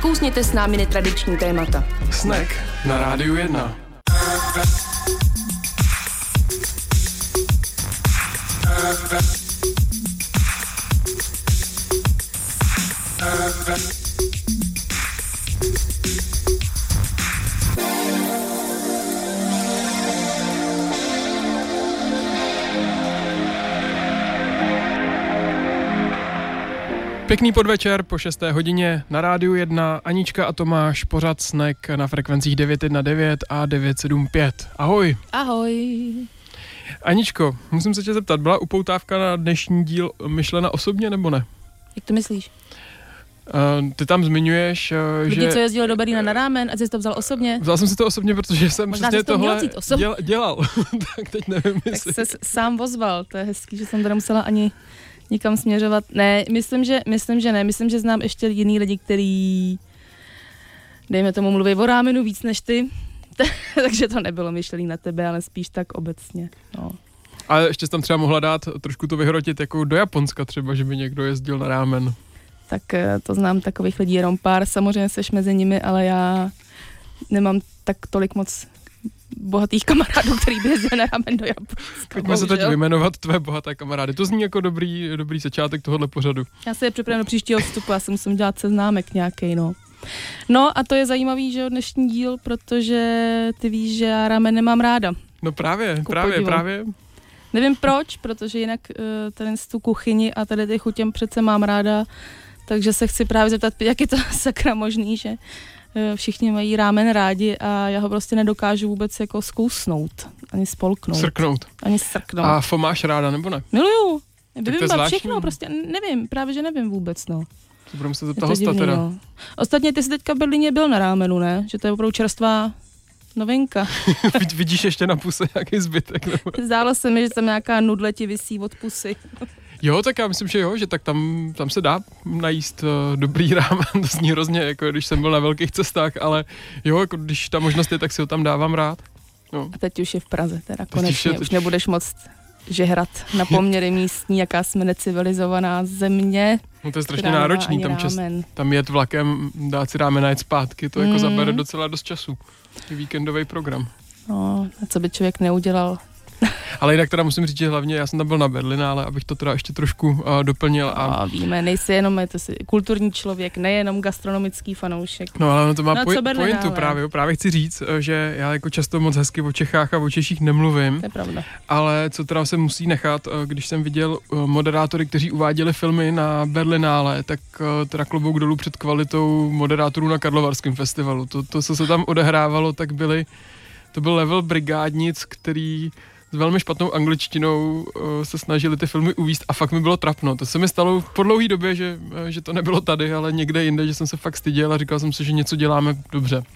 Nakousněte s námi netradiční témata. Snack na Rádiu 1. Pěkný podvečer po 6. hodině na rádiu 1. Anička a Tomáš, pořad snek na frekvencích 919 a 975. Ahoj. Ahoj. Aničko, musím se tě zeptat, byla upoutávka na dnešní díl myšlena osobně nebo ne? Jak to myslíš? Uh, ty tam zmiňuješ, uh, Lidi, že... co jezdili do Berlína na rámen a jsi to vzal osobně? Vzal jsem si to osobně, protože jsem Možná přesně to tohle děl, dělal. tak teď nevím, Tak jestli... se sám ozval, to je hezký, že jsem to nemusela ani nikam směřovat. Ne, myslím, že, myslím, že ne. Myslím, že znám ještě jiný lidi, který dejme tomu mluví o rámenu víc než ty. Takže to nebylo myšlený na tebe, ale spíš tak obecně. No. A ještě tam třeba mohla dát trošku to vyhrotit jako do Japonska třeba, že by někdo jezdil na rámen. Tak eh, to znám takových lidí jenom pár. Samozřejmě seš mezi nimi, ale já nemám tak tolik moc bohatých kamarádů, který by jezdil na ramen do Japonska. Pojďme se teď vyjmenovat tvé bohaté kamarády. To zní jako dobrý, dobrý začátek tohohle pořadu. Já se je připravím do příštího vstupu, já si musím dělat seznámek nějaký, no. No a to je zajímavý, že dnešní díl, protože ty víš, že já ramen nemám ráda. No právě, Ku právě, podivu. právě. Nevím proč, protože jinak uh, tady tu kuchyni a tady ty chutěm přece mám ráda, takže se chci právě zeptat, jak je to sakra možný, že všichni mají rámen rádi a já ho prostě nedokážu vůbec jako zkousnout, ani spolknout, Srknout. ani srknout. A fo máš ráda, nebo ne? Miluju. zvláštní. všechno, prostě nevím, právě že nevím vůbec, no. To budeme se zeptat hosta divný, teda. no. Ostatně ty jsi teďka v Berlíně byl na rámenu, ne? Že to je opravdu čerstvá novinka. Vid- Vidíš ještě na puse nějaký zbytek? Nebo... Zdálo se mi, že tam nějaká nudle ti visí od pusy. Jo, tak já myslím, že jo, že tak tam, tam se dá najíst uh, dobrý rámen, to zní hrozně, jako když jsem byl na velkých cestách, ale jo, jako když ta možnost je, tak si ho tam dávám rád. No. A teď už je v Praze, teda Teď už konečně. Už nebudeš moc žehrat na poměry místní, jaká jsme necivilizovaná země. no to je strašně náročný, tam, čas, tam jet vlakem, dát si rámen a jet zpátky, to jako Mm. zabere docela dost času. Víkendový program. No, co by člověk neudělal. Ale jinak teda musím říct, že hlavně já jsem tam byl na Berlinále, abych to teda ještě trošku uh, doplnil. A, A víme, nejsi jenom je to si kulturní člověk, nejenom gastronomický fanoušek. no ale ono to má No, pointu právě. Právě chci říct, eh, že já jako často moc hezky o Čechách a o Češích nemluvím, To je pravda. ale co teda se musí nechat, eh, když jsem viděl moderátory, kteří uváděli filmy na Berlinále, tak teda klobouk dolů před kvalitou moderátorů na Karlovarském festivalu. To, to, co se tam odehrávalo, tak byly, to byl level brigádnic, který s velmi špatnou angličtinou uh, se snažili ty filmy uvíst a fakt mi bylo trapno. To se mi stalo po dlouhé době, že, eh, že to nebylo tady, ale někde jinde, že jsem se fakt styděl a říkal jsem si, že něco děláme dobře.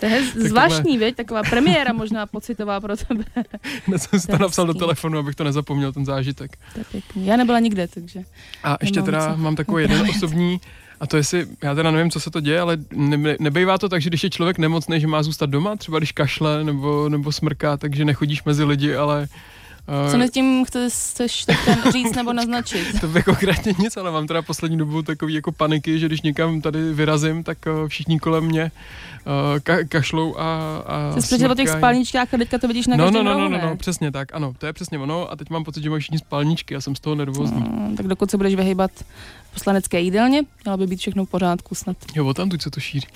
To je zvláštní, věď? Taková premiéra možná pocitová pro tebe. Hned jsem si To napsal do telefonu, abych to nezapomněl, ten zážitek. To je pěkný. Já nebyla nikde, takže. A ještě teda mám takový jeden osobní, a to jestli, já teda nevím, co se to děje, ale ne, nebejvá to tak, že když je člověk nemocný, že má zůstat doma, třeba když kašle nebo, nebo smrká, takže nechodíš mezi lidi, ale Co uh, mi tím chceš, říct nebo naznačit? to by konkrétně nic, ale mám teda poslední dobu takový jako paniky, že když někam tady vyrazím, tak uh, všichni kolem mě uh, ka- kašlou a, a Jsi o těch spalničkách a teďka to vidíš na No, no, no, no, no, no, přesně tak, ano, to je přesně ono a teď mám pocit, že mají všichni spalničky, já jsem z toho nervózní. Mm, tak dokud se budeš vyhýbat poslanecké jídelně, mělo by být všechno v pořádku snad. Jo, o tam tu se to šíří.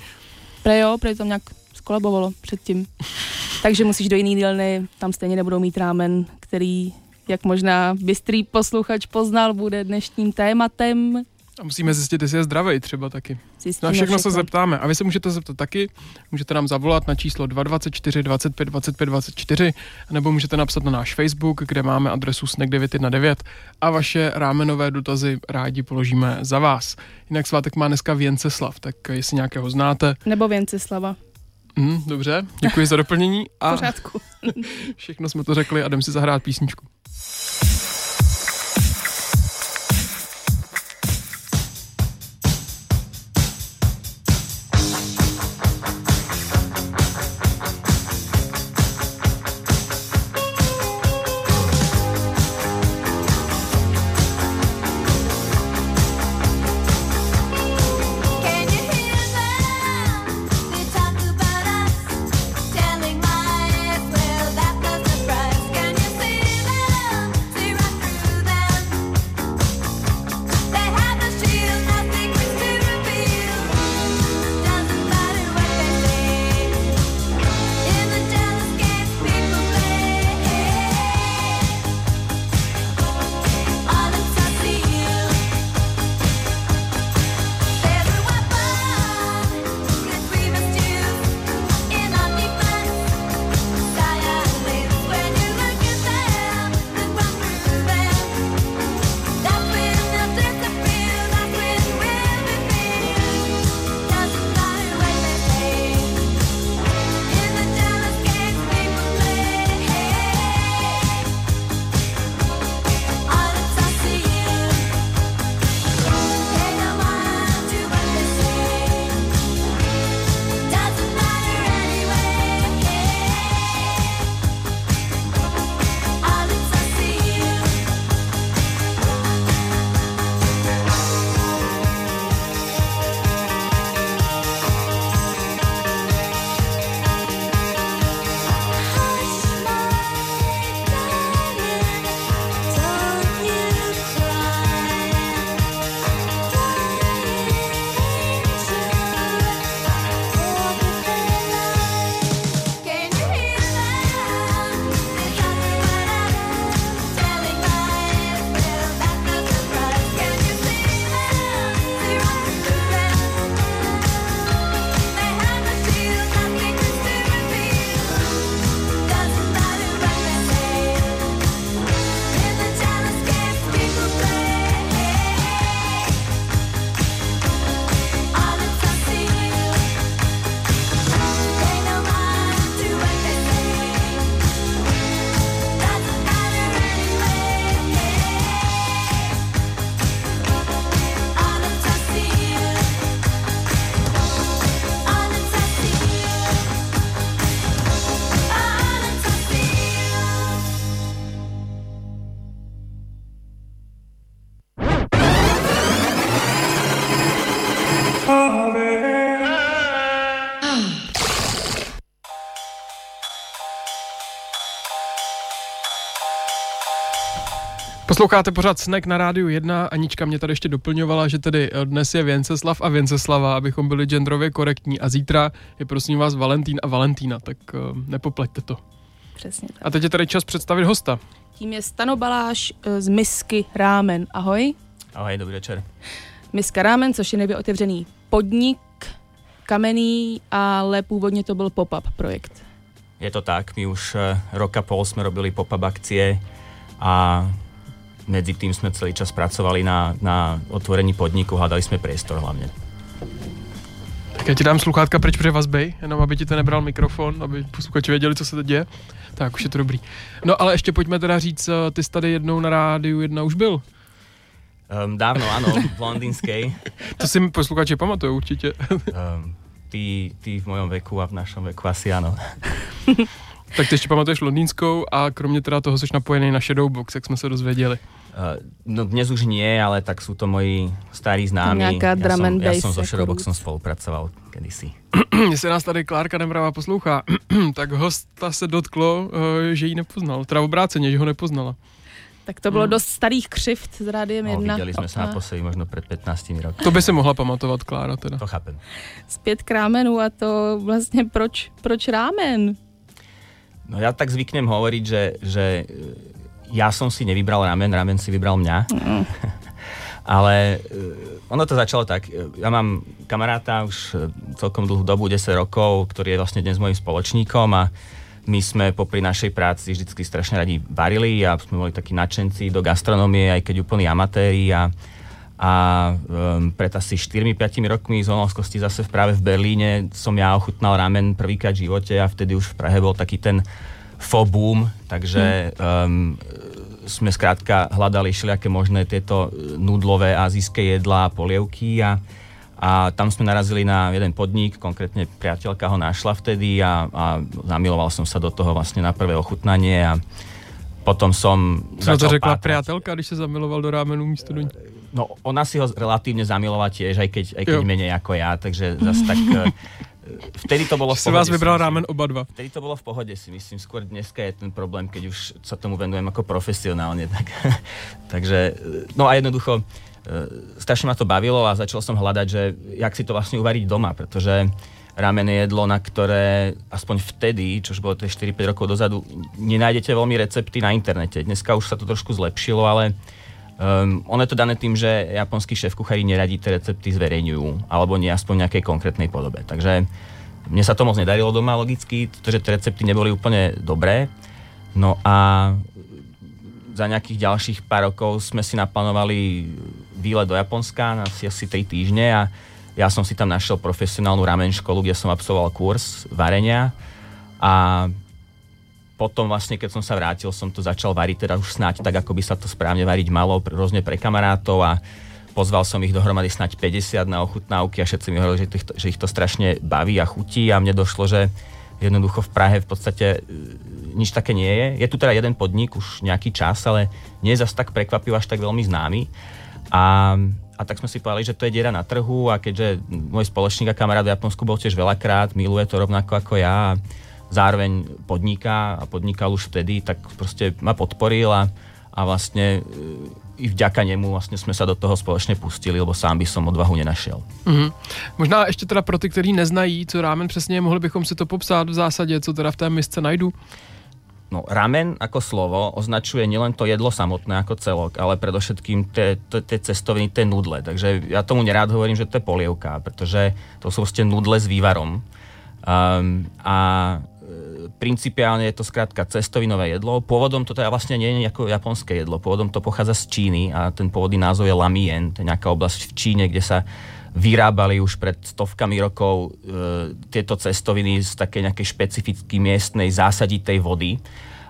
Pre jo, pre to nějak skolabovalo předtím. Takže musíš do jiný jídelny, tam stejně nebudou mít rámen, který, jak možná bystrý posluchač poznal, bude dnešním tématem. A musíme zjistit, jestli je zdravý třeba taky. Zjistíme Na všechno se zeptáme. A vy se můžete zeptat taky. Můžete nám zavolat na číslo 224 25 25 24, nebo můžete napsat na náš Facebook, kde máme adresu snack 919 a vaše rámenové dotazy rádi položíme za vás. Jinak svátek má dneska Věnceslav, tak jestli nějakého znáte. Nebo Věnceslava. Hm, dobře, děkuji za doplnění a pořádku. všechno jsme to řekli a jdem si zahrát písničku. Posloucháte pořád Snack na rádiu 1. Anička mě tady ještě doplňovala, že tedy eh, dnes je Věnceslav a Věnceslava, abychom byli genderově korektní. A zítra je prosím vás Valentín a Valentína, tak uh, nepopleťte to. Přesně tak. A teď je tady čas představit hosta. Tím je Stano Baláš eh, z Misky Rámen. Ahoj. Ahoj, dobrý večer. Miska Rámen, což je nově otevřený podnik, kamenný, ale původně to byl pop-up projekt. Je to tak, my už roka pol sme robili pop-up akcie a medzi tým sme celý čas pracovali na, na otvorení podniku, hľadali sme priestor hlavne. Tak já ti dám sluchátka pryč před vazbej, jenom aby ti to nebral mikrofon, aby posluchači věděli, co se teď děje. Tak, už je to dobrý. No ale ještě pojďme teda říct, eh, ty jsi tady jednou na rádiu jedna už byl. Um, dávno, áno, v londýnskej. to si posluchači pamatujú určitě. um, ty, ty v mojom veku a v našom veku asi áno. Tak ty ještě pamatuješ londýnskou a kromě teda toho jsi napojený na Shadowbox, jak jsme se dozvěděli. Uh, no dnes už nie, ale tak sú to moji starí známi. Nějaká drum ja and som, ja som so Shadowboxom spolupracoval kedysi. Jestli nás tady Klárka Nemravá poslouchá, tak hosta se dotklo, eh, že ji nepoznal. Teda obráceně, že ho nepoznala. Tak to bylo dost starých křivt s Rádiem No, 1. videli sme sa A naposledy možno pred 15 rokmi. To by si mohla pamatovat Klára teda. To chápem. Zpět k rámenu a to vlastně proč, proč rámen? No ja tak zvyknem hovoriť, že, že e, ja som si nevybral ramen, ramen si vybral mňa. Ale e, ono to začalo tak. Ja mám kamaráta už e, celkom dlhú dobu, 10 rokov, ktorý je vlastne dnes môjim spoločníkom a my sme popri našej práci vždycky strašne radi varili a sme boli takí nadšenci do gastronómie, aj keď úplní amatéri a, a um, pred asi 4-5 rokmi z okolností zase práve v Berlíne som ja ochutnal ramen prvýkrát v živote a vtedy už v Prahe bol taký ten fobum, takže um, sme skrátka hľadali všelijaké možné tieto nudlové azijské jedlá a polievky a, a tam sme narazili na jeden podnik, konkrétne priateľka ho našla vtedy a, a zamiloval som sa do toho vlastne na prvé ochutnanie a potom som Co to řekla pátrať. priatelka, když se zamiloval do rámenu místo do ní? No, ona si ho relatívne zamilovala tiež, aj keď, aj keď Jo. menej ako ja, takže zase tak... e, Vtedy to bolo v Si pohode. vás si vybral myslím. rámen oba dva. Vtedy to bolo v pohode, si myslím. Skôr dneska je ten problém, keď už sa tomu venujem ako profesionálne. Tak, takže, e, no a jednoducho, e, strašne ma to bavilo a začal som hľadať, že jak si to vlastne uvariť doma, pretože ramen je jedlo, na ktoré aspoň vtedy, čo už bolo to 4-5 rokov dozadu, nenájdete veľmi recepty na internete. Dneska už sa to trošku zlepšilo, ale Um, ono je to dané tým, že japonskí šéf kuchári neradí tie recepty zverejňujú, alebo nie aspoň v nejakej konkrétnej podobe. Takže mne sa to moc nedarilo doma logicky, pretože tie recepty neboli úplne dobré. No a za nejakých ďalších pár rokov sme si naplánovali výlet do Japonska na asi, asi 3 týždne a ja som si tam našiel profesionálnu ramen školu, kde som absolvoval kurz varenia a potom vlastne, keď som sa vrátil, som to začal variť teda už snáď tak, ako by sa to správne variť malo, rôzne pre kamarátov a pozval som ich dohromady snáď 50 na ochutnávky a všetci mi hovorili, že, to, že ich to strašne baví a chutí a mne došlo, že jednoducho v Prahe v podstate e, nič také nie je. Je tu teda jeden podnik už nejaký čas, ale nie je zase tak prekvapivý, až tak veľmi známy. A, a tak sme si povedali, že to je diera na trhu a keďže môj spoločník a kamarát v Japonsku bol tiež veľakrát, miluje to rovnako ako ja a zároveň podniká a podnikal už vtedy, tak proste ma podporil a, a vlastne e, i vďaka nemu vlastne sme sa do toho spoločne pustili, lebo sám by som odvahu nenašiel. Mhm. Možná ještě teda pro ty, kteří neznají, co rámen přesně mohli bychom si to popsat v zásadě, co teda v té misce najdu. No, ramen ako slovo označuje nielen to jedlo samotné ako celok, ale predovšetkým tie, tie, cestoviny, tie nudle. Takže ja tomu nerád hovorím, že to je polievka, pretože to sú vlastne nudle s vývarom. Um, a e, principiálne je to skrátka cestovinové jedlo. Pôvodom to teda vlastne nie je ako japonské jedlo. Pôvodom to pochádza z Číny a ten pôvodný názov je Lamien. To je nejaká oblasť v Číne, kde sa vyrábali už pred stovkami rokov e, tieto cestoviny z takej nejakej špecificky miestnej zásaditej vody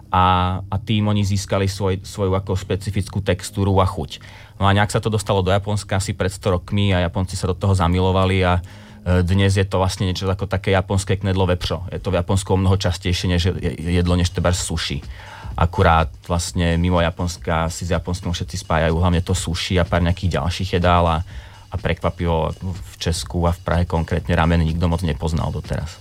a, a tým oni získali svoj, svoju ako špecifickú textúru a chuť. No a nejak sa to dostalo do Japonska asi pred 100 rokmi a Japonci sa do toho zamilovali a e, dnes je to vlastne niečo ako také japonské knedlo vepřo. Je to v Japonsku mnoho častejšie než je- jedlo než teba sushi. Akurát vlastne mimo Japonska si s Japonskom všetci spájajú hlavne to sushi a pár nejakých ďalších jedál a, a prekvapivo v Česku a v Prahe konkrétne ramen nikto moc nepoznal doteraz.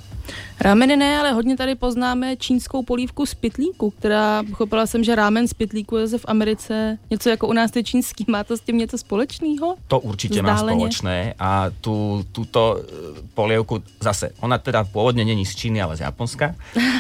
Rámeny ne, ale hodně tady poznáme čínskou polívku z pitlíku, která, pochopila jsem, že rámen z pitlíku je v Americe něco jako u nás ty čínský. Má to s tím něco společného? To určitě má společné a tu, tuto eh, polievku zase, ona teda pôvodne není z Číny, ale z Japonska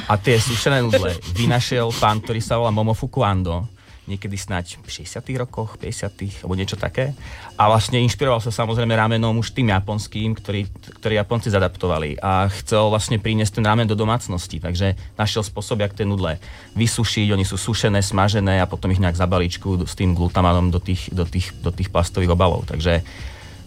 a tie sušené nudle vynašiel pán, ktorý sa volá Momofuku Ando niekedy snať v 60 rokoch, 50 alebo niečo také. A vlastne inšpiroval sa samozrejme ramenom už tým japonským, ktorý, ktorý Japonci zadaptovali a chcel vlastne priniesť ten ramen do domácnosti, takže našiel spôsob, jak tie nudle vysušiť, oni sú sušené, smažené a potom ich nejak zabaličku s tým glutamanom do tých, do tých, do tých plastových obalov. Takže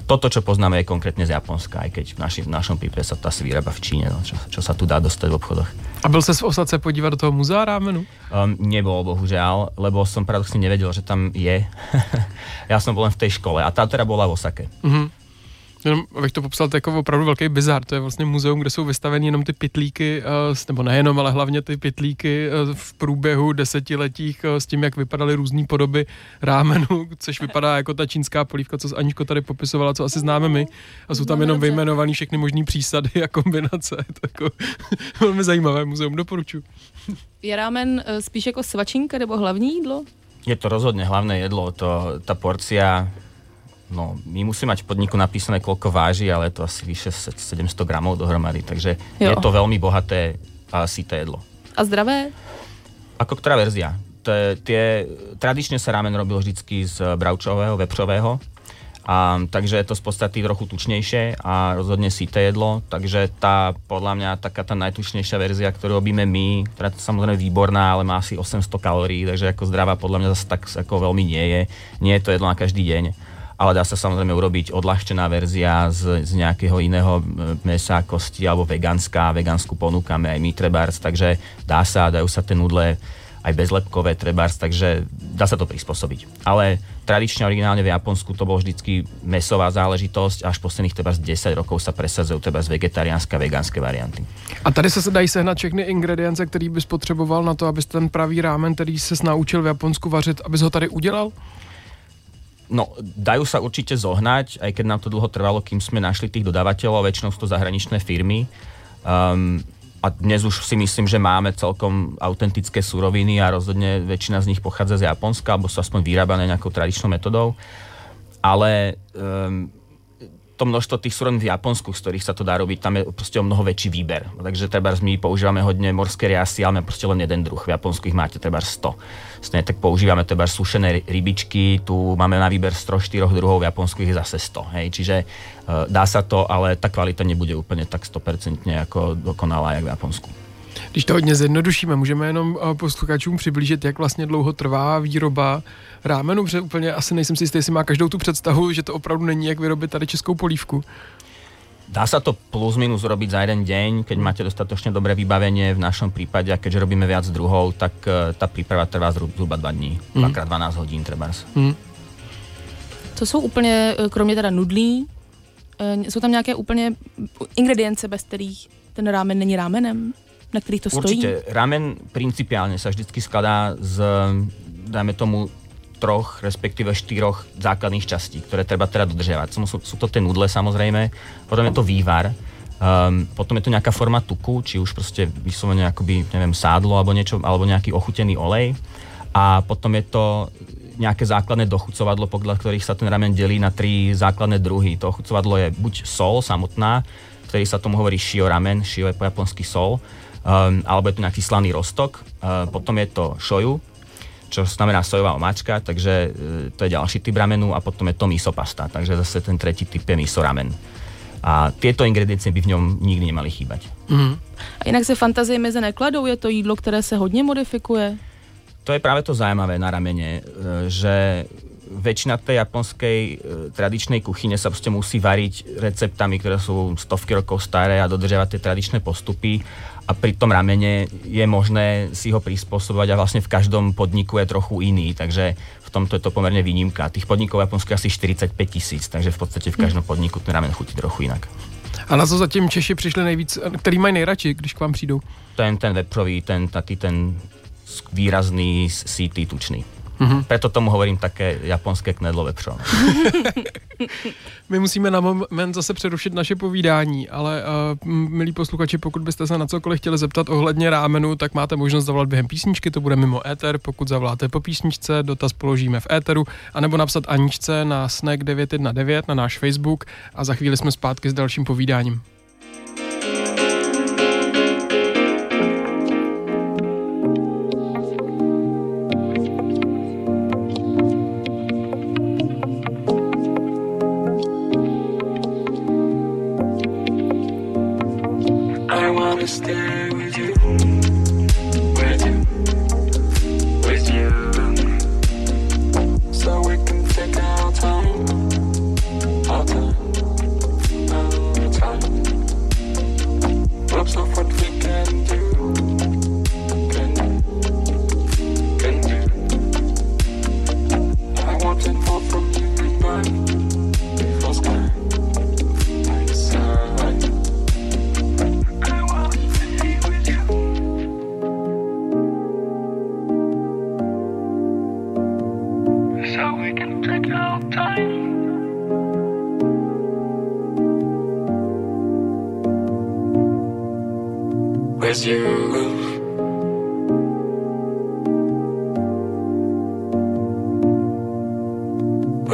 toto, čo poznáme, je konkrétne z Japonska, aj keď v, naši, v našom prípade sa asi vyrába v Číne, no, čo, čo sa tu dá dostať v obchodoch. A byl ses v Osace podívat do toho muzea rámenu? Um, nebol, bohužiaľ, lebo som paradoxne nevedel, že tam je. ja som bol len v tej škole a tá teda bola v Osake. Uh-huh. Jenom abych to popsal, to je jako opravdu velký bizar. To je vlastně muzeum, kde jsou vystaveny jenom ty pitlíky, eh, nebo nejenom, ale hlavně ty pitlíky eh, v průběhu desetiletích eh, s tím, jak vypadaly různé podoby rámenu, což vypadá jako ta čínská polívka, co Aničko tady popisovala, co asi známe my. A jsou tam jenom vyjmenované všechny možné přísady a kombinace. Je to jako velmi zajímavé muzeum, doporučuji. Je rámen spíš jako svačinka nebo hlavní jídlo? Je to rozhodne hlavné jedlo. To, tá porcia No, my musíme mať v podniku napísané, koľko váži, ale je to asi vyše 700 gramov dohromady, takže jo. je to veľmi bohaté a síté jedlo. A zdravé? Ako ktorá verzia? Je, tie, tradične sa ramen robil vždycky z bravčového, vepřového, a, takže je to z podstaty trochu tučnejšie a rozhodne síté jedlo, takže tá podľa mňa taká tá najtučnejšia verzia, ktorú robíme my, ktorá je samozrejme výborná, ale má asi 800 kalórií, takže ako zdravá podľa mňa zase tak ako veľmi nie je. Nie je to jedlo na každý deň ale dá sa samozrejme urobiť odľahčená verzia z, z nejakého iného mesa, kosti alebo vegánska, vegánsku ponúkame aj my trebárs, takže dá sa, dajú sa tie nudle aj bezlepkové trebárs, takže dá sa to prispôsobiť. Ale tradične originálne v Japonsku to bolo vždycky mesová záležitosť, až posledných trebárs 10 rokov sa presadzujú trebárs vegetariánske a vegánske varianty. A tady se dají sehnat všechny ingredience, který bys potřeboval na to, abys ten pravý rámen, který se naučil v Japonsku vařit, abys ho tady udělal? No, dajú sa určite zohnať, aj keď nám to dlho trvalo, kým sme našli tých dodávateľov, väčšinou sú to zahraničné firmy. Um, a dnes už si myslím, že máme celkom autentické suroviny a rozhodne väčšina z nich pochádza z Japonska, alebo sú aspoň vyrábané nejakou tradičnou metodou. Ale um, to množstvo tých surovín v Japonsku, z ktorých sa to dá robiť, tam je proste o mnoho väčší výber. Takže treba my používame hodne morské riasy, ale máme proste len jeden druh. V Japonsku ich máte treba 100. Stejne tak používame treba sušené rybičky, tu máme na výber z 3-4 druhov, v Japonsku ich zase 100. Hej. Čiže uh, dá sa to, ale tá kvalita nebude úplne tak 100% ako dokonalá, jak v Japonsku. Když to hodně zjednodušíme, můžeme jenom eh, posluchačům přiblížit, jak vlastně dlouho trvá výroba rámenu, protože úplně asi nejsem si jistý, jestli má každou tu představu, že to opravdu není, jak vyrobit tady českou polívku. Dá sa to plus minus robiť za jeden deň, keď máte dostatočne dobré vybavenie. V našom prípade, a keďže robíme viac druhov, tak uh, tá príprava trvá zhruba 2 dní. Mm. 2x12 hodín treba. Mm. To jsou úplně, eh, kromě teda nudlí, jsou tam nějaké úplně ingredience, bez kterých ten rámen není rámenem? Na ktorých to stojí? Určite. Ramen principiálne sa vždycky skladá z, dajme tomu, troch, respektíve štyroch základných častí, ktoré treba teda dodržiavať. Sú, sú to tie nudle samozrejme, potom je to vývar, um, potom je to nejaká forma tuku, či už proste vyslovene akoby, neviem, sádlo alebo niečo, alebo nejaký ochutený olej a potom je to nejaké základné dochucovadlo, podľa ktorých sa ten ramen delí na tri základné druhy. To ochucovadlo je buď sol samotná, ktorý sa tomu hovorí shio ramen, shio je po japonsky sol, um, alebo je to nejaký slaný rostok, uh, potom je to shoyu, čo znamená sojová omáčka, takže uh, to je ďalší typ ramenu a potom je to miso pasta, takže zase ten tretí typ je miso ramen. A tieto ingrediencie by v ňom nikdy nemali chýbať. Mm. A inak se fantazie meze nekladou? Je to jídlo, které se hodně modifikuje? To je práve to zaujímavé na ramene, že väčšina tej japonskej e, tradičnej kuchyne sa proste musí variť receptami, ktoré sú stovky rokov staré a dodržiavať tie tradičné postupy a pri tom ramene je možné si ho prispôsobovať a vlastne v každom podniku je trochu iný, takže v tomto je to pomerne výnimka. Tých podnikov v Japonsku je asi 45 tisíc, takže v podstate v každom podniku ten ramen chutí trochu inak. A na co zatím Češi přišli nejvíc, který mají nejradši, když k vám přijdou? Ten, ten veprový, ten taký ten výrazný, sítý, tučný. Mm-hmm. Preto tomu hovorím také japonské knedlo vepřové. My musíme na moment zase přerušit naše povídání, ale uh, milí posluchači, pokud byste se na cokoliv chtěli zeptat ohledně rámenu, tak máte možnost zavolat během písničky, to bude mimo éter, pokud zavoláte po písničce, dotaz položíme v éteru, anebo napsat Aničce na snack 919 na náš Facebook a za chvíli jsme zpátky s dalším povídáním.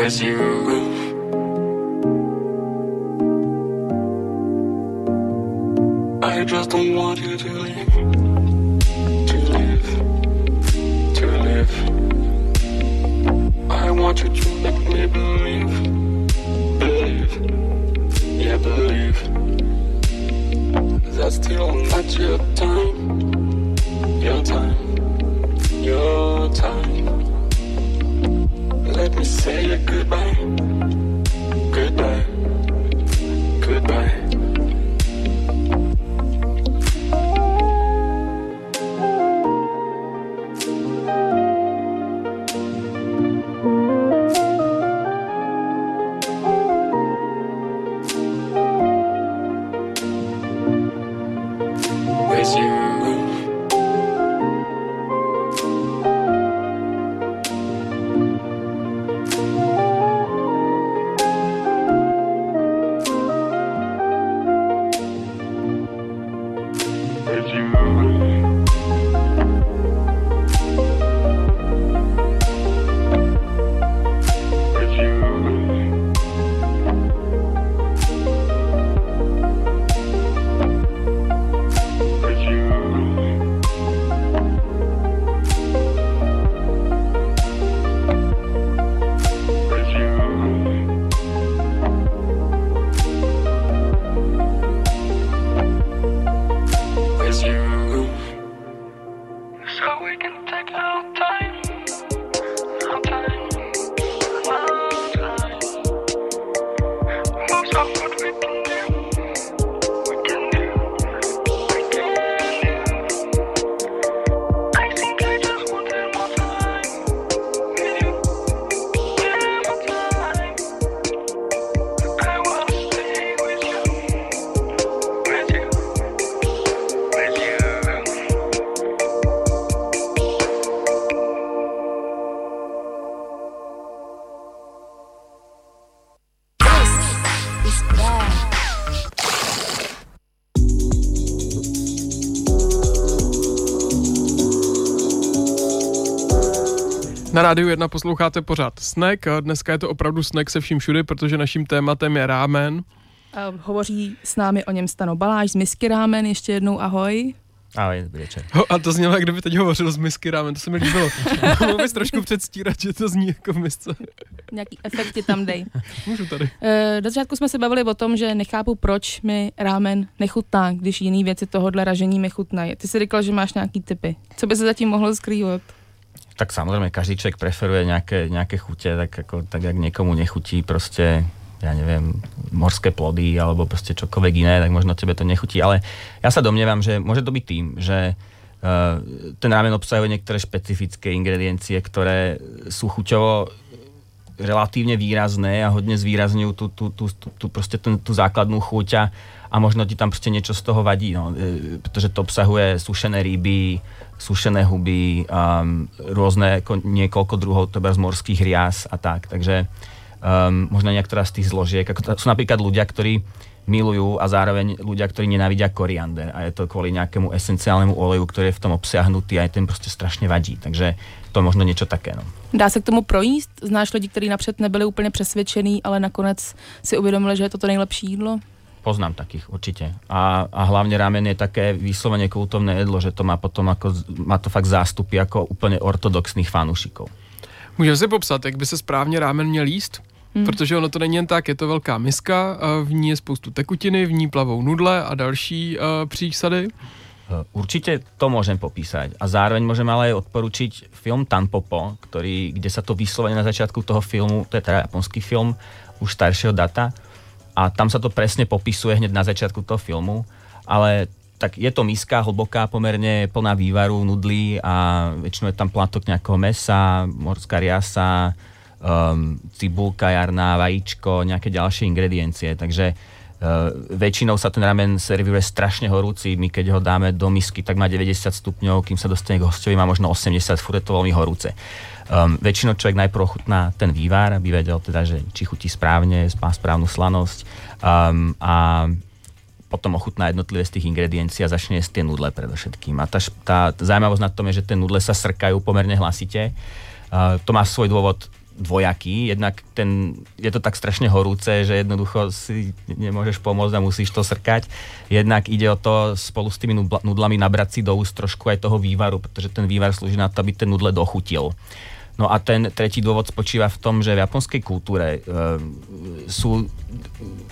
with you. I just don't want you to leave. To leave. To leave. I want you to make me believe. Believe. Yeah, believe. That's still not your time. Your time. Your time let me say a goodbye. Goodbye. Na rádiu 1 posloucháte pořád Snack. Dneska je to opravdu snack se vším všude, protože naším tématem je rámen. A hovoří s námi o něm Stano Baláš z Misky rámen. Ještě jednou ahoj. Ahoj, dobrý večer. a to znělo, jak kdyby teď hovořil z misky rámen, to se mi líbilo. Mohl bys trošku předstírat, že to zní jako v misce. Nějaký efekty tam dej. Můžu tady. E, do začátku jsme se bavili o tom, že nechápu, proč mi rámen nechutná, když jiný věci tohohle ražení mi chutnají. Ty jsi říkal, že máš nějaký typy. Co by se zatím mohlo skrývat? Tak samozrejme každý človek preferuje nejaké, nejaké chute, tak, ako, tak jak niekomu nechutí proste ja neviem, morské plody alebo proste čokoľvek iné, tak možno tebe to nechutí. Ale ja sa domnievam, že môže to byť tým, že uh, ten rámen obsahuje niektoré špecifické ingrediencie, ktoré sú chuťovo relatívne výrazné a hodne zvýrazňujú tú, tú, tú, tú, tú, tú, tú základnú chuť a, a možno ti tam proste niečo z toho vadí, no, e, pretože to obsahuje sušené ryby, sušené huby, um, rôzne niekoľko druhov z morských rias a tak. Takže um, možno niektorá z tých zložiek, ako sú napríklad ľudia, ktorí milujú a zároveň ľudia, ktorí nenávidia koriander a je to kvôli nejakému esenciálnemu oleju, ktorý je v tom obsiahnutý a ten prostě strašně vadí. Takže to je možno něco také. No. Dá se k tomu projíst? Znáš lidi, kteří napřed nebyli úplně přesvědčení, ale nakonec si uvědomili, že je to to nejlepší jídlo? Poznám takých určite. A, a hlavne ramen je také vyslovene kultovné jedlo, že to má potom ako, má to fakt zástupy ako úplne ortodoxných fanúšikov. Můžeme si popsat, jak by se správně rámen měl jíst? Hmm. Protože ono to není jen tak, je to velká miska, v ní je spoustu tekutiny, v ní plavou nudle a další uh, přísady. Eh, určite to môžem popísať a zároveň môžem ale aj odporučiť film Tanpopo, ktorý, kde sa to vyslovene na začiatku toho filmu, to je teda japonský film, už staršieho data, a tam sa to presne popisuje hneď na začiatku toho filmu, ale tak je to miska hlboká, pomerne plná vývaru, nudlí a väčšinou je tam platok nejakého mesa, morská riasa, um, cibulka jarná, vajíčko, nejaké ďalšie ingrediencie. Takže uh, väčšinou sa ten ramen servíruje strašne horúci. My keď ho dáme do misky, tak má 90 stupňov, kým sa dostane k hostovi, má možno 80, furt je to veľmi horúce. Um, väčšinou človek najprv ochutná ten vývar, aby vedel teda, že či chutí správne, má správnu slanosť um, a potom ochutná jednotlivé z tých ingrediencií a začne jesť tie nudle predovšetkým. A tá, tá zaujímavosť na tom je, že tie nudle sa srkajú pomerne hlasite. Uh, to má svoj dôvod dvojaký. Jednak ten, je to tak strašne horúce, že jednoducho si nemôžeš pomôcť a musíš to srkať. Jednak ide o to spolu s tými nudlami nabrať si do úst trošku aj toho vývaru, pretože ten vývar slúži na to, aby ten nudle dochutil. No a ten tretí dôvod spočíva v tom, že v japonskej kultúre e, sú,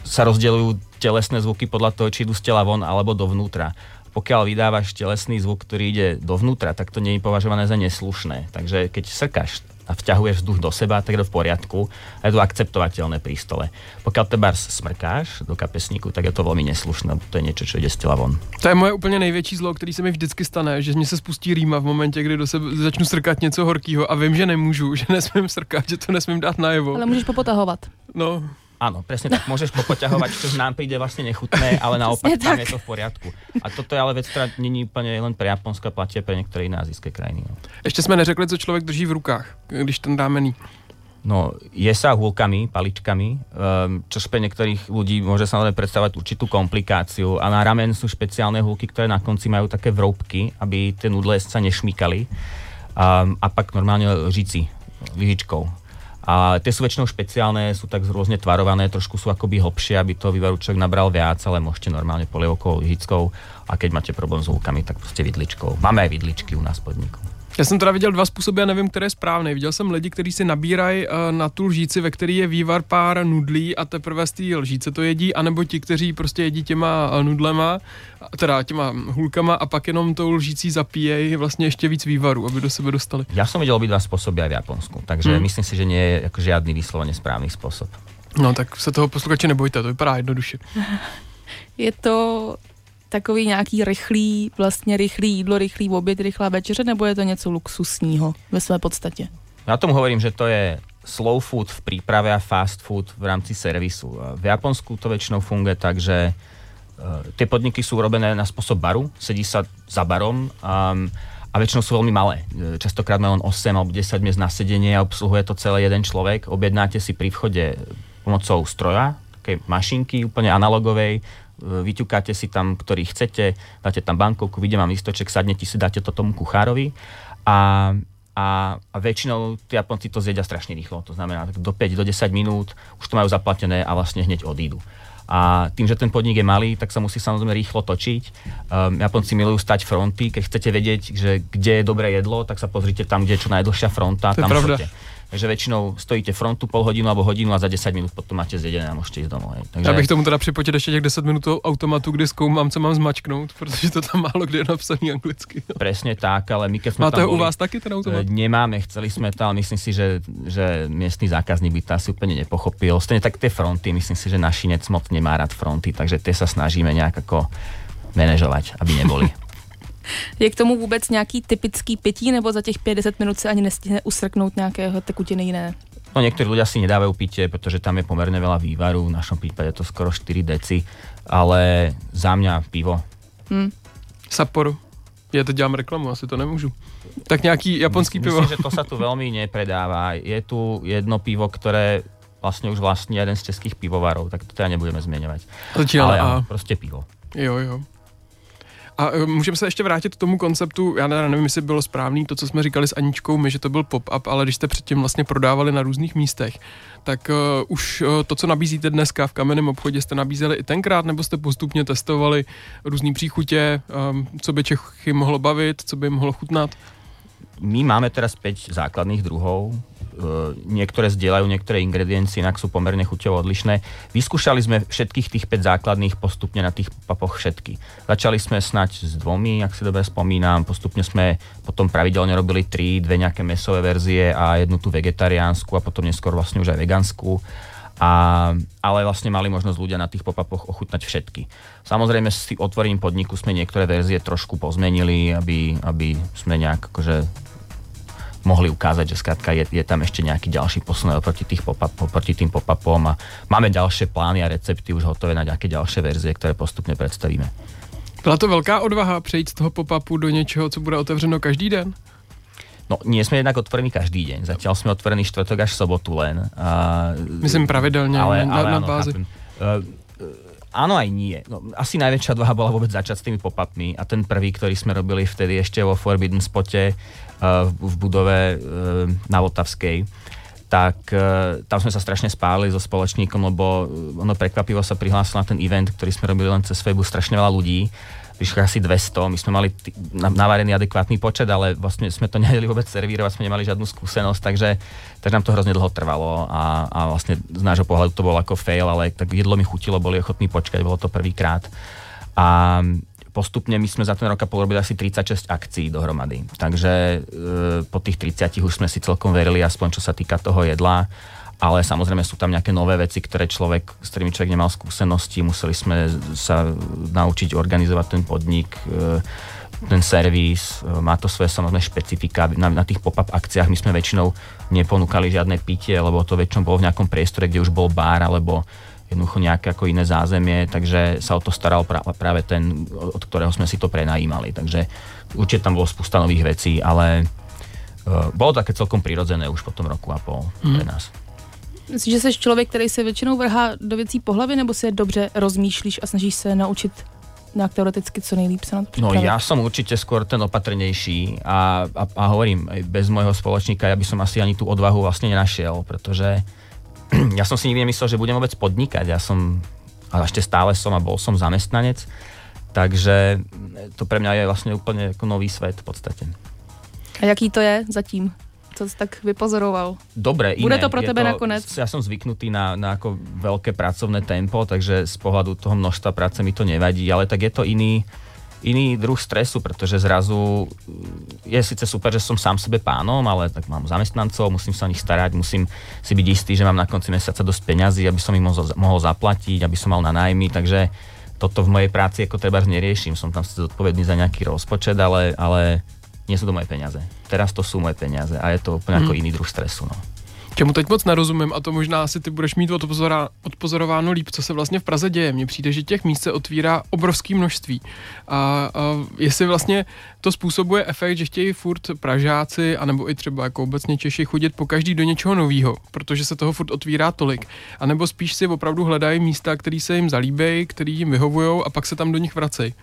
sa rozdeľujú telesné zvuky podľa toho, či idú z tela von alebo dovnútra. Pokiaľ vydávaš telesný zvuk, ktorý ide dovnútra, tak to nie je považované za neslušné. Takže keď srkáš a vťahuješ vzduch do seba, tak je to v poriadku a je to akceptovateľné pri stole. Pokiaľ teba smrkáš do kapesníku, tak je to veľmi neslušné, to je niečo, čo ide z tela von. To je moje úplně největší zlo, který se mi vždycky stane, že mě se spustí rýma v momentě, kdy do sebe začnu srkat něco horkého a vím, že nemůžu, že nesmím srkat, že to nesmím dát najevo. Ale můžeš popotahovat. No, Áno, presne tak. Môžeš popoťahovať, čo nám príde vlastne nechutné, ale naopak tam je to v poriadku. A toto je ale vec, ktorá není úplne len pre Japonsko, platie pre niektoré iné azijské krajiny. No. Ešte sme neřekli, co človek drží v rukách, když ten rámený. No, je sa húlkami, paličkami, um, čo pre niektorých ľudí môže samozrejme predstavovať určitú komplikáciu. A na ramen sú špeciálne húlky, ktoré na konci majú také vroubky, aby tie nudle sa nešmykali. Um, a pak normálne lžici, lyžičkou a tie sú väčšinou špeciálne, sú tak rôzne tvarované, trošku sú akoby hlbšie, aby to vývaru človek nabral viac, ale môžete normálne polievkou, lyžickou a keď máte problém s húkami, tak proste vidličkou. Máme aj vidličky u nás podniku. Já jsem teda viděl dva způsoby, já nevím, který je správný. Viděl jsem lidi, kteří si nabírají uh, na tu lžíci, ve který je vývar pár nudlí a teprve z té lžíce to jedí, anebo ti, kteří prostě jedí těma uh, nudlema, teda těma hulkama a pak jenom tou lžící zapíjejí vlastně ještě víc vývaru, aby do sebe dostali. Já jsem viděl obidva způsoby aj v Japonsku, takže hmm. myslím si, že nie je jako žádný vysloveně správný způsob. No tak se toho posluchače nebojte, to vypadá jednoduše. je to takový nějaký rychlý, vlastně rychlý jídlo, rychlý oběd, rychlá večeře, nebo je to něco luxusního ve své podstatě? Já tomu hovorím, že to je slow food v príprave a fast food v rámci servisu. V Japonsku to väčšinou funguje tak, že uh, tie podniky sú robené na spôsob baru, sedí sa za barom um, a väčšinou sú veľmi malé. Častokrát majú len 8 alebo 10 miest na sedenie a obsluhuje to celé jeden človek. Objednáte si pri vchode pomocou stroja, také mašinky úplne analogovej, vyťukáte si tam, ktorý chcete, dáte tam bankovku, vidím vám listoček, sadnete si, dáte to tomu kuchárovi a a, a väčšinou tí Japonci to zjedia strašne rýchlo. To znamená, tak do 5, do 10 minút už to majú zaplatené a vlastne hneď odídu. A tým, že ten podnik je malý, tak sa musí samozrejme rýchlo točiť. Um, Japonci milujú stať fronty. Keď chcete vedieť, že kde je dobré jedlo, tak sa pozrite tam, kde je čo najdlhšia fronta. To tam je Takže väčšinou stojíte frontu pol hodinu alebo hodinu a za 10 minút potom máte zjedené a môžete ísť domov. Takže... Já bych tomu teda připočet ještě těch 10 minut automatu, kdy zkoumám, co mám zmačknout, protože to tam málo kde je napsaný anglicky. No. Presne tak, ale my keď sme Máte tam boli, u vás taky ten automat? E, nemáme, chceli sme to, ale myslím si, že, že miestný zákazník by to asi úplne nepochopil. Stejne tak tie fronty, myslím si, že našinec moc nemá rád fronty, takže tie sa snažíme nejak ako manažovať, aby neboli. Je k tomu vůbec nějaký typický pití, nebo za těch 50 minut se ani nestihne usrknout nějakého tekutiny jiné? No niektorí ľudia si nedávajú pitie, pretože tam je pomerne veľa vývaru, v našom prípade to skoro 4 deci, ale za mňa pivo. Hmm. Sapporo. Ja to dělám reklamu, asi to nemůžu. Tak nějaký japonský Myslím, pivo. Myslím, že to sa tu veľmi nepredáva. Je tu jedno pivo, ktoré vlastne už vlastní jeden z českých pivovarov, tak to teda nebudeme zmieňovať. Ale áno, proste pivo. Jo, jo. A e, můžeme se ještě vrátit k tomu konceptu, já nevím, jestli bylo správný to, co jsme říkali s Aničkou, my, že to byl pop-up, ale když jste předtím vlastně prodávali na různých místech, tak uh, už uh, to, co nabízíte dneska v kamenném obchodě, jste nabízeli i tenkrát, nebo jste postupně testovali různé příchutě, um, co by Čechy mohlo bavit, co by jim mohlo chutnat? My máme teraz 5 základných druhov, niektoré zdieľajú niektoré ingrediencie, inak sú pomerne chuťovo odlišné. Vyskúšali sme všetkých tých 5 základných postupne na tých papoch všetky. Začali sme snať s dvomi, ak si dobre spomínam, postupne sme potom pravidelne robili tri, dve nejaké mesové verzie a jednu tú vegetariánsku a potom neskôr vlastne už aj veganskú. A, ale vlastne mali možnosť ľudia na tých pop-upoch ochutnať všetky. Samozrejme s otvorením podniku sme niektoré verzie trošku pozmenili, aby, aby sme nejak akože mohli ukázať, že skrátka je, je tam ešte nejaký ďalší posun oproti, tých pop oproti tým pop-upom a máme ďalšie plány a recepty už hotové na nejaké ďalšie verzie, ktoré postupne predstavíme. Byla to velká odvaha přejít z toho pop-upu do něčeho, co bude otevřeno každý den? No, nie sme jednak otvorení každý deň. Zatiaľ sme otvorení štvrtok až sobotu len. A, Myslím pravidelne, ale, na, ale, na bázi. Uh, áno aj nie. No, asi najväčšia dvaha bola vôbec začať s tými pop-upmi a ten prvý, ktorý sme robili vtedy ešte vo Forbidden Spote, v budove e, na Vltavskej tak e, tam sme sa strašne spálili so spoločníkom, lebo ono prekvapivo sa prihlásilo na ten event, ktorý sme robili len cez Facebook, strašne veľa ľudí. Vyšlo asi 200, my sme mali t- navarený adekvátny počet, ale vlastne sme to nevedeli vôbec servírovať, sme nemali žiadnu skúsenosť, takže, takže nám to hrozne dlho trvalo a, a vlastne z nášho pohľadu to bolo ako fail, ale tak jedlo mi chutilo, boli ochotní počkať, bolo to prvýkrát. A postupne my sme za ten rok a pol robili asi 36 akcií dohromady. Takže e, po tých 30 už sme si celkom verili, aspoň čo sa týka toho jedla. Ale samozrejme sú tam nejaké nové veci, ktoré človek, s ktorými človek nemal skúsenosti. Museli sme sa naučiť organizovať ten podnik, e, ten servis, e, má to svoje samozrejme špecifika. Na, na tých pop-up akciách my sme väčšinou neponúkali žiadne pitie, lebo to väčšinou bolo v nejakom priestore, kde už bol bar alebo jednoducho nejaké ako iné zázemie, takže sa o to staral práve ten, od ktorého sme si to prenajímali. Takže určite tam bolo spústa nových vecí, ale uh, bolo také celkom prirodzené už po tom roku a pol mm. pre nás. Myslíš, že jsi člověk, který se většinou vrhá do věcí po hlavě, nebo si je dobře rozmýšlíš a snažíš se naučit nejak teoreticky co nejlíp sa na to No ja som určite skôr ten opatrnejší a, a, a hovorím, bez môjho spoločníka ja by som asi ani tú odvahu vlastne nenašiel, pretože ja som si nikdy nemyslel, že budem vôbec podnikať. Ja som, a ešte stále som a bol som zamestnanec, takže to pre mňa je vlastne úplne ako nový svet v podstate. A jaký to je zatím? Co si tak vypozoroval? Dobre, iné. Bude to pro tebe to, nakonec? Ja som zvyknutý na, na ako veľké pracovné tempo, takže z pohľadu toho množstva práce mi to nevadí, ale tak je to iný, iný druh stresu, pretože zrazu je síce super, že som sám sebe pánom, ale tak mám zamestnancov, musím sa o nich starať, musím si byť istý, že mám na konci mesiaca dosť peňazí, aby som ich mohol, mohol zaplatiť, aby som mal na nájmy, takže toto v mojej práci ako treba neriešim. Som tam zodpovedný za nejaký rozpočet, ale, ale nie sú to moje peniaze. Teraz to sú moje peniaze a je to úplne mm. ako iný druh stresu. No čemu teď moc nerozumím a to možná asi ty budeš mít odpozora, odpozorováno líp, co se vlastně v Praze děje. Mně přijde, že těch míst se otvírá obrovské množství. A, a jestli vlastně to způsobuje efekt, že chtějí furt Pražáci, anebo i třeba jako obecně Češi chodit po každý do něčeho nového, protože se toho furt otvírá tolik. A nebo spíš si opravdu hledají místa, které se jim zalíbejí, které jim vyhovují a pak se tam do nich vracejí.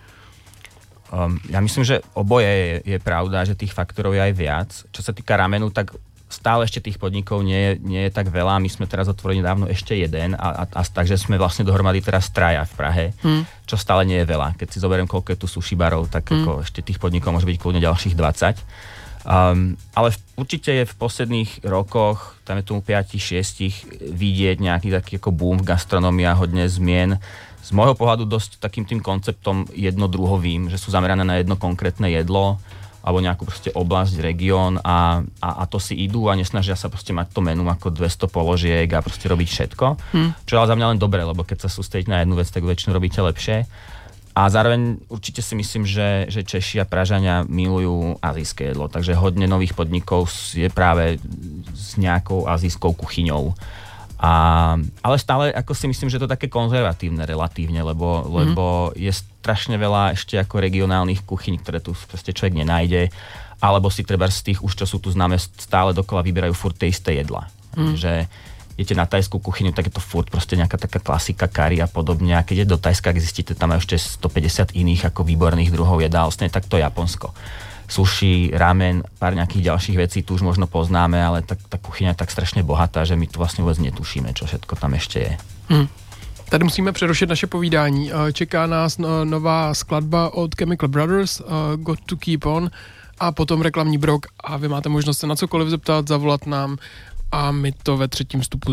Um, ja myslím, že oboje je, je pravda, že tých faktorov je aj viac. Čo sa týka ramenu, tak stále ešte tých podnikov nie nie je tak veľa. My sme teraz otvorili dávno ešte jeden, a, a, a takže sme vlastne dohromady teraz traja v Prahe, hmm. čo stále nie je veľa. Keď si zoberiem, koľko je tu sushi barov, tak hmm. ako ešte tých podnikov môže byť kľudne ďalších 20. Um, ale v, určite je v posledných rokoch, tam je tomu 5-6, vidieť nejaký taký ako boom v gastronomii a hodne zmien. Z môjho pohľadu dosť takým tým konceptom jednodruhovým, že sú zamerané na jedno konkrétne jedlo alebo nejakú proste oblasť, región a, a, a to si idú a nesnažia sa proste mať to menu ako 200 položiek a proste robiť všetko. Hmm. Čo ale za mňa len dobre, lebo keď sa sústrediť na jednu vec, tak väčšinu robíte lepšie. A zároveň určite si myslím, že, že Češi a Pražania milujú azijské jedlo, takže hodne nových podnikov je práve s nejakou azijskou kuchyňou. A, ale stále ako si myslím, že to je také konzervatívne relatívne, lebo, mm-hmm. lebo je strašne veľa ešte ako regionálnych kuchyň, ktoré tu proste človek nenájde, alebo si treba z tých už, čo sú tu známe, stále dokola vyberajú furt tie isté jedla. Mm. Že idete na tajskú kuchyňu, tak je to furt proste nejaká taká klasika, kari a podobne. A keď je do Tajska, ak zistíte, tam ešte 150 iných ako výborných druhov jedál, vlastne tak to Japonsko. Sushi, ramen, pár nejakých ďalších vecí tu už možno poznáme, ale tak, tá kuchyňa je tak strašne bohatá, že my tu vlastne vôbec netušíme, čo všetko tam ešte je. Hmm. Tady musíme přerušit naše povídání. Eh, čeká nás no, nová skladba od Chemical Brothers, uh, Got to Keep On, a potom reklamní brok a vy máte možnost se na cokoliv zeptat, zavolat nám a my to ve třetím stupu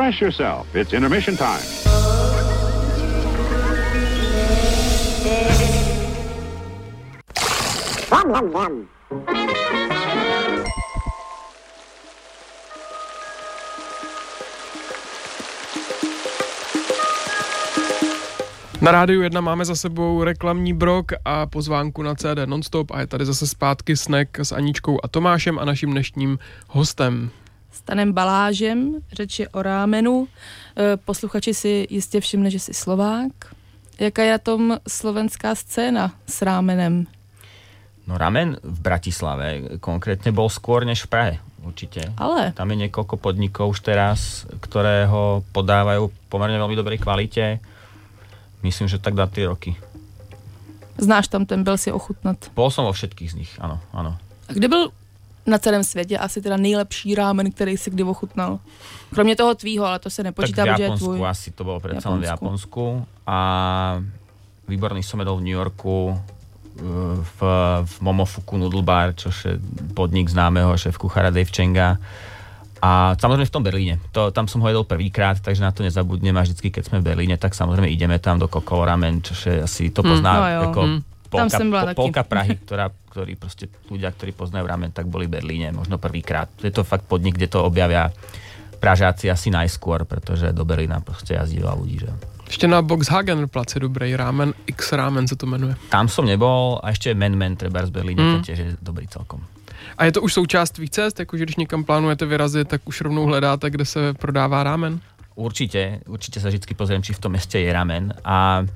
Refresh yourself. It's intermission time. Na rádiu 1 máme za sebou reklamní brok a pozvánku na CD Nonstop a je tady zase zpátky Snack s Aničkou a Tomášem a naším dnešním hostem. Stanem Balážem, řeč je o rámenu. E, posluchači si jistě všimne, že jsi Slovák. Jaká je na tom slovenská scéna s rámenem? No ramen v Bratislave konkrétne bol skôr než v Prahe, určite. Ale? Tam je niekoľko podnikov už teraz, ktoré ho podávajú pomerne veľmi dobrej kvalite. Myslím, že tak dá 3 roky. Znáš tam ten, byl si ochutnat? Bol som vo všetkých z nich, áno, áno. A kde byl na celém světě asi teda nejlepší rámen, který si kdy ochutnal. Kromě toho tvýho, ale to se nepočítá, tak v je tvůj. asi to bolo predsa v Japonsku. A výborný som jedol v New Yorku uh, v, v Momofuku Noodle Bar, čo je podnik známeho šéf kuchára Dave Chenga. A samozrejme v tom Berlíne. To, tam som ho jedol prvýkrát, takže na to nezabudnem a vždycky, keď sme v Berlíne, tak samozrejme ideme tam do Kokolo Ramen, čo je asi to pozná no jo. ako Mm. Polka, Tam som bola polka Prahy, ktorá, ktorí proste ľudia, ktorí poznajú ramen, tak boli v Berlíne možno prvýkrát. Je to fakt podnik, kde to objavia Pražáci asi najskôr, pretože do Berlína proste jazdí veľa ľudí. Že? Ještě na Boxhagen Place je dobrý rámen, X rámen se to jmenuje. Tam som nebol a ešte Men Men treba z Berlíne, Mm. to tiež je dobrý celkom. A je to už součást tvých cest, jakože když někam plánujete vyrazit, tak už rovnou hledáte, kde se prodává rámen? Určite, určite sa vždy pozriem, či v tom meste je ramen a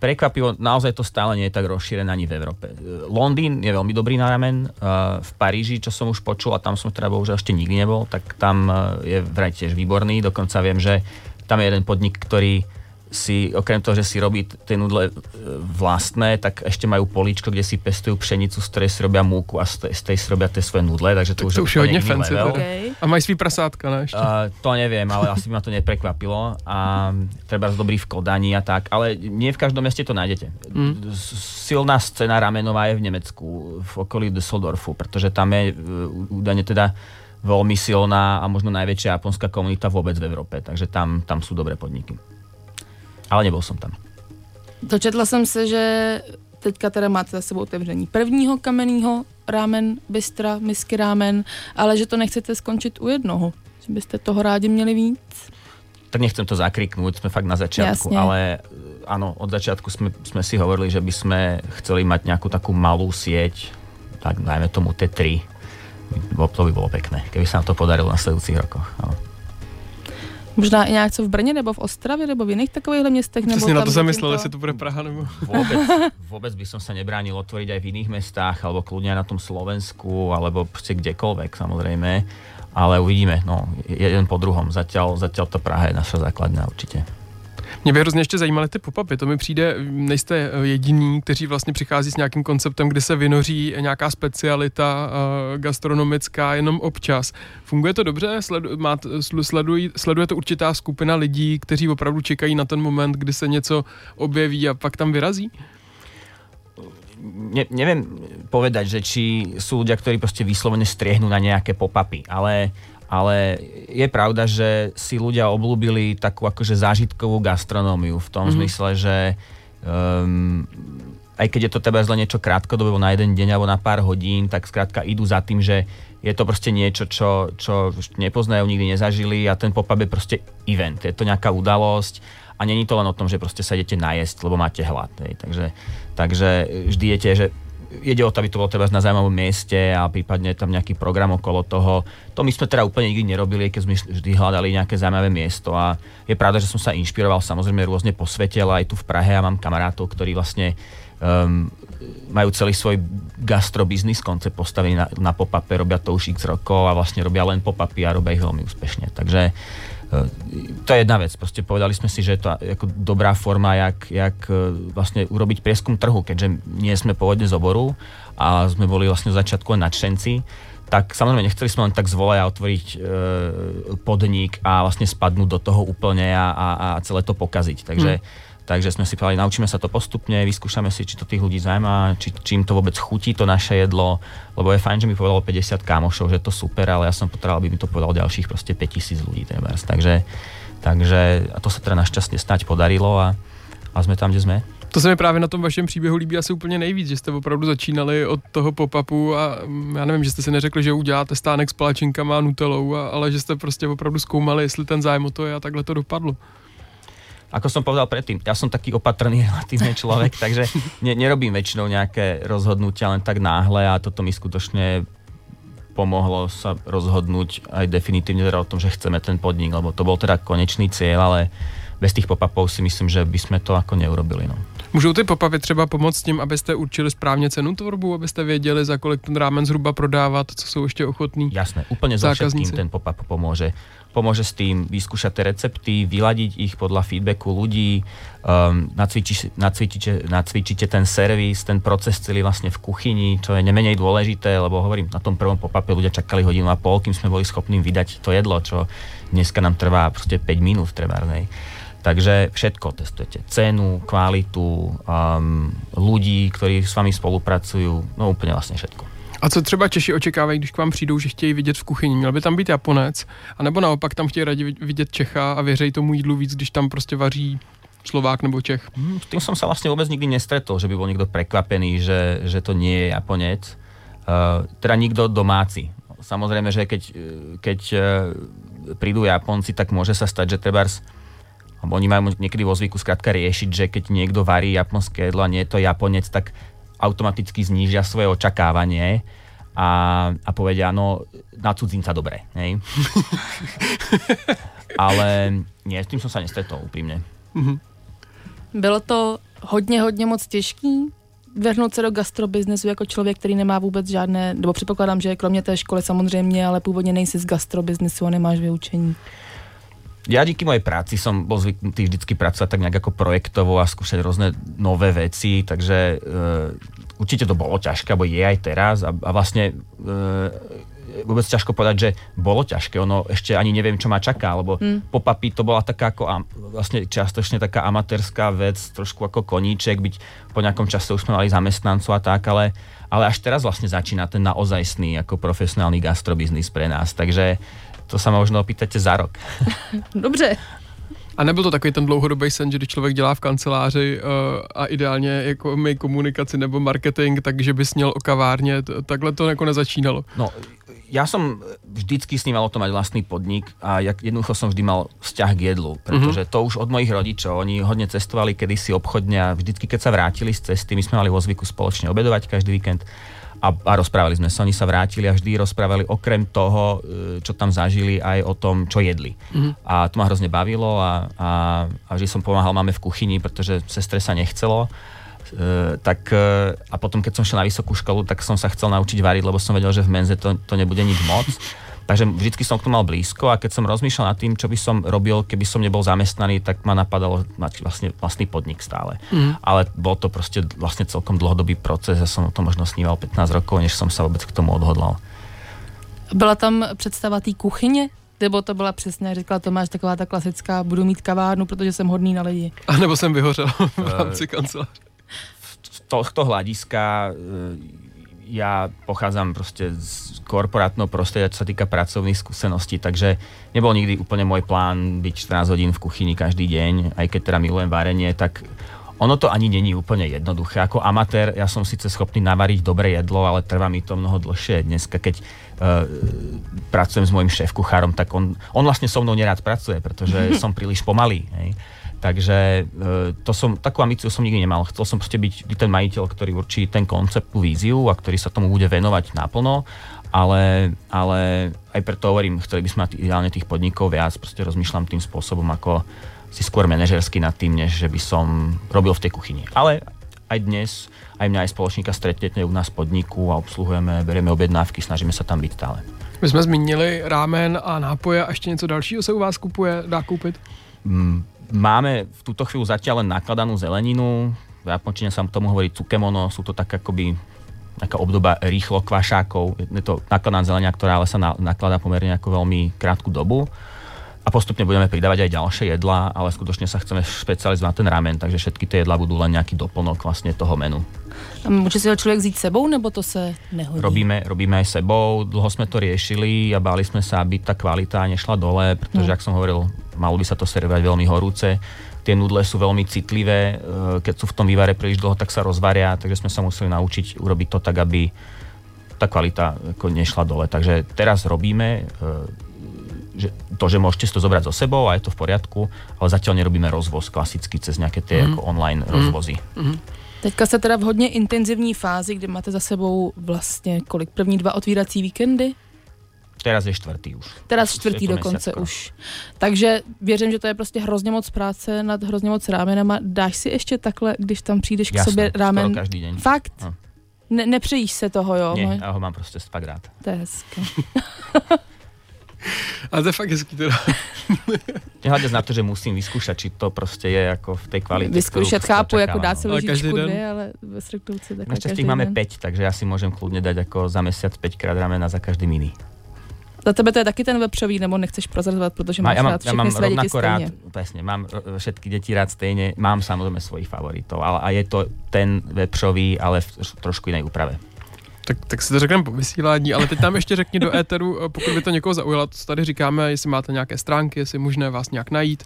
prekvapivo, naozaj to stále nie je tak rozšírené ani v Európe. E, Londýn je veľmi dobrý na ramen, e, v Paríži, čo som už počul, a tam som teda bohužiaľ ešte nikdy nebol, tak tam e, je vraj tiež výborný, dokonca viem, že tam je jeden podnik, ktorý si, okrem toho, že si robí tie nudle e, vlastné, tak ešte majú políčko, kde si pestujú pšenicu, z ktorej si robia múku a z tej, z tej si robia tie svoje nudle, takže to, Tak už to už je úplne hodně iný fancy level. Okay. A mají svý prasátka, ne? Ještě? Uh, to neviem, ale asi by ma to neprekvapilo. A treba dobrý v Kodani a tak, ale nie v každom meste to nájdete. Mm. Silná scéna ramenová je v Nemecku, v okolí Düsseldorfu, pretože tam je uh, údajne teda veľmi silná a možno najväčšia japonská komunita vôbec v Európe, takže tam, tam sú dobré podniky. Ale nebol som tam. Dočetla jsem se, že teďka teda máte za sebou otevření prvního kamenného rámen, bystra, misky rámen, ale že to nechcete skončit u jednoho. Že byste toho rádi měli víc. tak nechcem to zakriknúť, sme fakt na začiatku, Jasne. ale e, áno, od začiatku sme, sme si hovorili, že by sme chceli mať nejakú takú malú sieť, tak dajme tomu T3. Bo- To by bolo pekné, keby sa nám to podarilo na sledujúcich rokoch. Áno. Možná i nějak co v Brně nebo v Ostravě nebo v jiných takovýchhle městech. Nebo Přesně na to zatím jsem myslel, jestli to bude Praha nebo... Vôbec, vôbec by som sa nebránil otvoriť aj v iných mestách, alebo kľudne aj na tom Slovensku, alebo proste kdekoľvek samozrejme. Ale uvidíme, no, jeden po druhom. Zatiaľ, zatiaľ to Praha je naša základňa určite. Mě by hrozně ještě zajímaly ty pop-upy. To mi přijde, nejste jediní, kteří vlastně přichází s nějakým konceptem, kdy se vynoří nějaká specialita uh, gastronomická jenom občas. Funguje to dobře? Sledu, máte, sl- sledují, sleduje to určitá skupina lidí, kteří opravdu čekají na ten moment, kdy se něco objeví a pak tam vyrazí? ne, neviem povedať, že či sú ľudia, ktorí proste vyslovene striehnú na nejaké pop-upy, ale, ale je pravda, že si ľudia oblúbili takú akože zážitkovú gastronómiu v tom mm-hmm. zmysle, že um, aj keď je to teba zle niečo krátkodobé, na jeden deň alebo na pár hodín, tak skrátka idú za tým, že je to proste niečo, čo, čo nepoznajú, nikdy nezažili a ten pop-up je proste event. Je to nejaká udalosť a není to len o tom, že proste sa idete najesť, lebo máte hlad. Hej. Takže, takže vždy jete, že ide o to, aby to bolo treba na zaujímavom mieste a prípadne tam nejaký program okolo toho. To my sme teda úplne nikdy nerobili, keď sme vždy hľadali nejaké zaujímavé miesto a je pravda, že som sa inšpiroval samozrejme rôzne po svete, ale aj tu v Prahe a mám kamarátov, ktorí vlastne um, majú celý svoj gastrobiznis koncept postavený na, na pop-upe, robia to už x rokov a vlastne robia len pop-upy a robia ich veľmi úspešne. Takže to je jedna vec. Proste povedali sme si, že je to ako dobrá forma, jak, jak uh, vlastne urobiť prieskum trhu, keďže nie sme pôvodne z oboru a sme boli vlastne v začiatku nadšenci, tak samozrejme nechceli sme len tak z voleja otvoriť e, podnik a vlastne spadnúť do toho úplne a, a, a celé to pokaziť. Takže, hmm. Takže sme si povedali, naučíme sa to postupne, vyskúšame si, či to tých ľudí zaujíma, či, či im to vôbec chutí to naše jedlo, lebo je fajn, že mi povedalo 50 kamošov, že to super, ale ja som potreboval, aby mi to povedalo ďalších proste 5000 ľudí. Trebárs. Takže, takže a to sa teda našťastne snať podarilo a, a sme tam, kde sme. To se mi právě na tom vašem příběhu líbí asi úplně nejvíc, že jste opravdu začínali od toho pop-upu a mm, já nevím, že jste si neřekli, že uděláte stánek s palačinkama a nutelou, a, ale že jste prostě opravdu zkoumali, jestli ten zájem o to je a takhle to dopadlo. Ako som povedal predtým, ja som taký opatrný relatívne človek, takže ne, nerobím väčšinou nejaké rozhodnutia len tak náhle a toto mi skutočne pomohlo sa rozhodnúť aj definitívne teda o tom, že chceme ten podnik, lebo to bol teda konečný cieľ, ale bez tých pop-upov si myslím, že by sme to ako neurobili. No. Můžou ty popavy třeba pomoct tím, abyste určili správně cenu tvorbu, abyste věděli, za kolik ten rámen zhruba prodávat, co jsou ještě ochotní? Jasné, úplne so všetkým ten pop-up pomôže. Pomôže s tým vyskúšať tie recepty, vyladiť ich podľa feedbacku ľudí, um, nacvičíte, nacvičíte, nacvičíte ten servis, ten proces celý vlastne v kuchyni, čo je nemenej dôležité, lebo hovorím, na tom prvom pop-upe ľudia čakali hodinu a pol, kým sme boli schopní vydať to jedlo, čo dneska nám trvá proste 5 minút treba, nej. Takže všetko testujete. Cenu, kvalitu, um, ľudí, ktorí s vami spolupracujú, no úplne vlastne všetko. A co třeba Češi očekávají, když k vám přijdou, že chtějí vidět v kuchyni? Měl by tam být Japonec, anebo naopak tam chtějí rádi vidět Čecha a věřejí tomu jídlu víc, když tam prostě vaří Slovák nebo Čech? Hmm, tým som sa vlastne vôbec nikdy nestretol, že by bol niekto prekvapený, že, že to nie je Japonec. Uh, teda nikto domáci. Samozrejme, že keď, keď uh, prídu Japonci, tak môže sa stať, že trebárs oni majú niekedy vo zvyku skrátka riešiť, že keď niekto varí japonské jedlo a nie je to Japonec, tak automaticky znížia svoje očakávanie a, a povedia, no na cudzinca dobre. Hej? Ale nie, s tým som sa nestretol úprimne. Mm-hmm. Bylo to hodně, hodně moc těžký vrhnout se do gastrobiznesu jako člověk, který nemá vůbec žádné, nebo předpokládám, že kromě té školy samozřejmě, ale původně nejsi z gastrobiznesu a nemáš vyučení ja díky mojej práci som bol zvyknutý vždycky pracovať tak nejak ako projektovo a skúšať rôzne nové veci, takže e, určite to bolo ťažké, alebo je aj teraz a, a vlastne e, vôbec ťažko povedať, že bolo ťažké, ono ešte ani neviem, čo ma čaká, lebo mm. popapy to bola taká ako vlastne častočne taká amatérska vec, trošku ako koníček, byť po nejakom čase už sme mali zamestnancov a tak, ale, ale až teraz vlastne začína ten naozajstný ako profesionálny gastrobiznis pre nás, takže to sa možno opýtate za rok. Dobře. A nebyl to takový ten dlouhodobý sen, že když člověk dělá v kanceláři uh, a ideálně jako my komunikaci nebo marketing, takže bys měl o kavárně, t- takhle to jako nezačínalo? No, ja som vždycky sníval o tom mať vlastný podnik a jak, jednoducho som vždy mal vzťah k jedlu, pretože mm-hmm. to už od mojich rodičov, oni hodne cestovali kedysi obchodne a vždycky, keď sa vrátili z cesty, my sme mali vo zvyku spoločne obedovať každý víkend a, a rozprávali sme sa. Oni sa vrátili a vždy rozprávali okrem toho, e, čo tam zažili, aj o tom, čo jedli. Mm-hmm. A to ma hrozne bavilo a, a, a vždy som pomáhal máme v kuchyni, pretože sestre sa nechcelo. Uh, tak, uh, a potom, keď som šiel na vysokú školu, tak som sa chcel naučiť variť, lebo som vedel, že v menze to, to nebude nič moc. Takže vždycky som k tomu mal blízko a keď som rozmýšľal nad tým, čo by som robil, keby som nebol zamestnaný, tak ma napadalo mať vlastne vlastný podnik stále. Mm. Ale bol to proste vlastne celkom dlhodobý proces a som o tom možno sníval 15 rokov, než som sa vôbec k tomu odhodlal. Byla tam představa té kuchyně? Nebo to byla přesně, řekla Tomáš, taková ta klasická, budu mít kavárnu, protože jsem hodný na lidi. A nebo jsem vyhořel v rámci kanceláře. Z tohto hľadiska ja pochádzam proste z korporátneho prostredia, čo sa týka pracovných skúseností, takže nebol nikdy úplne môj plán byť 14 hodín v kuchyni každý deň, aj keď teda milujem varenie, tak ono to ani není úplne jednoduché. Ako amatér ja som síce schopný navariť dobré jedlo, ale trvá mi to mnoho dlhšie. Dneska, keď uh, pracujem s môjim šéf-kuchárom, tak on, on vlastne so mnou nerád pracuje, pretože som príliš pomalý. Hej. Takže e, to som, takú ambíciu som nikdy nemal. Chcel som proste byť ten majiteľ, ktorý určí ten koncept, tú víziu a ktorý sa tomu bude venovať naplno, ale, ale aj preto hovorím, chceli by sme mať ideálne tých podnikov viac, proste rozmýšľam tým spôsobom, ako si skôr manažersky nad tým, než že by som robil v tej kuchyni. Ale aj dnes, aj mňa aj spoločníka stretnete u nás v podniku a obsluhujeme, berieme objednávky, snažíme sa tam byť stále. My jsme zmínili rámen a nápoje a ještě něco dalšího se u vás kupuje, dá koupit? Mm, Máme v túto chvíľu zatiaľ len nakladanú zeleninu, v japončine sa tomu hovorí cukemono, sú to tak akoby taká obdoba rýchlo kvašákov. Je to nakladaná zelenia, ktorá ale sa na, nakladá pomerne ako veľmi krátku dobu. Postupne budeme pridávať aj ďalšie jedlá, ale skutočne sa chceme špecializovať na ten ramen, takže všetky tie jedlá budú len nejaký doplnok vlastne toho menu. Môže si ho človek zíť sebou, nebo to sa nehodí? Robíme, robíme aj sebou, dlho sme to riešili a báli sme sa, aby tá kvalita nešla dole, pretože, hmm. ak som hovoril, malo by sa to servovať veľmi horúce. Tie nudle sú veľmi citlivé, e, keď sú v tom vývare príliš dlho, tak sa rozvaria, takže sme sa museli naučiť urobiť to tak, aby tá kvalita nešla dole. Takže teraz robíme e, že to, že môžete si to zobrať so sebou a je to v poriadku, ale zatiaľ nerobíme rozvoz klasicky cez nejaké tie mm. ako online mm. rozvozy. Mm. Teďka jste teda v hodně intenzivní fázi, kdy máte za sebou vlastně kolik? První dva otvírací víkendy? Teraz je čtvrtý už. Teraz čtvrtý dokonce už. Takže věřím, že to je prostě hrozně moc práce nad hrozně moc rámenama. Dáš si ještě takhle, když tam přijdeš Jasne, k sobě rámen? každý deň. Fakt? No. Ne, nepřejíš se toho, jo? Nie, ja ho mám proste fakt rád. To je hezké. Ale to je fakt hezký teda. Nehľadiac na to, že musím vyskúšať, či to proste je ako v tej kvalite. Vyskúšať chápu, jako dát si Ale ložičku každý den? dvě, ale ve strukturce takhle Našťastie máme den. 5, takže ja si môžem kľudne dať ako za mesiac 5 krát ramena za každý mini. Za tebe to je taky ten vepřový, nebo nechceš prozrazovat, protože máš ja mám, rád ja všechny mám rovnako rád, stejně. presne, mám ro- všetky deti rád stejne, mám samozrejme svojich favoritov, ale a je to ten vepřový, ale v troš- trošku inej úprave. Tak, tak si to řekneme po vysílání, ale teď nám ještě řekni do éteru, eh, pokud by to někoho zaujalo, co tady říkáme, jestli máte nějaké stránky, jestli je možné vás nějak najít.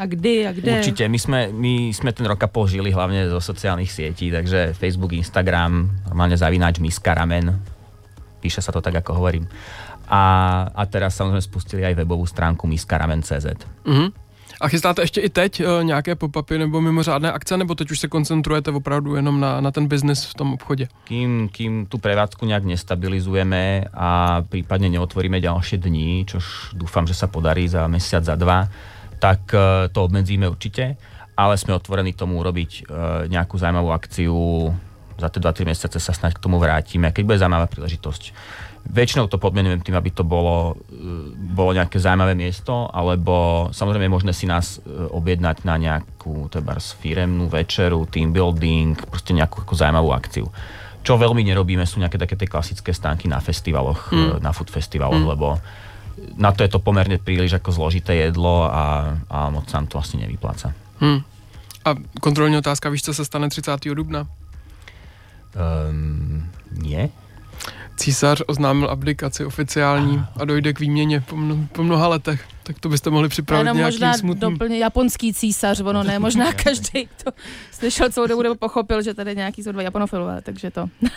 A kdy, a kde? Určite, my sme, my sme ten rok a pol žili hlavne zo sociálnych sietí, takže Facebook, Instagram, normálne zavináč Miska Ramen, píše sa to tak, ako hovorím. A, a teraz samozrejme spustili aj webovú stránku miskaramen.cz. Mhm. A chystáte ještě i teď uh, nějaké pop-upy nebo mimořádné akce, nebo teď už se koncentrujete opravdu jenom na, na ten biznis v tom obchodě? Kým, kým tú prevádzku nejak nestabilizujeme a prípadne neotvoríme ďalšie dni, čož dúfam, že sa podarí za mesiac, za dva, tak eh, to obmedzíme určite, ale sme otvorení tomu urobiť eh, nejakú zaujímavú akciu. Za tie 2-3 mesiace sa snáď k tomu vrátime, keď bude zaujímavá príležitosť. Väčšinou to podmienujem tým, aby to bolo, eh, bolo nejaké zaujímavé miesto, alebo samozrejme je možné si nás eh, objednať na nejakú tebars firemnú večeru, team building, proste nejakú ako zaujímavú akciu. Čo veľmi nerobíme, sú nejaké také tie klasické stánky na festivaloch, mm. na food festivaloch, mm. lebo na to je to pomerne príliš ako zložité jedlo a, a moc sa to asi nevypláca. Hm. A kontrolní otázka, víš, co se stane 30. dubna? Um, nie? Císař oznámil abdikaci oficiální a dojde k výměně po, mno, po mnoha letech. Tak to byste mohli připravit Jenom možná smutný... doplně japonský císař, ono ne, možná každý, kdo slyšel celou dobu, nebo pochopil, že tady nějaký jsou dva japonofilové, takže to.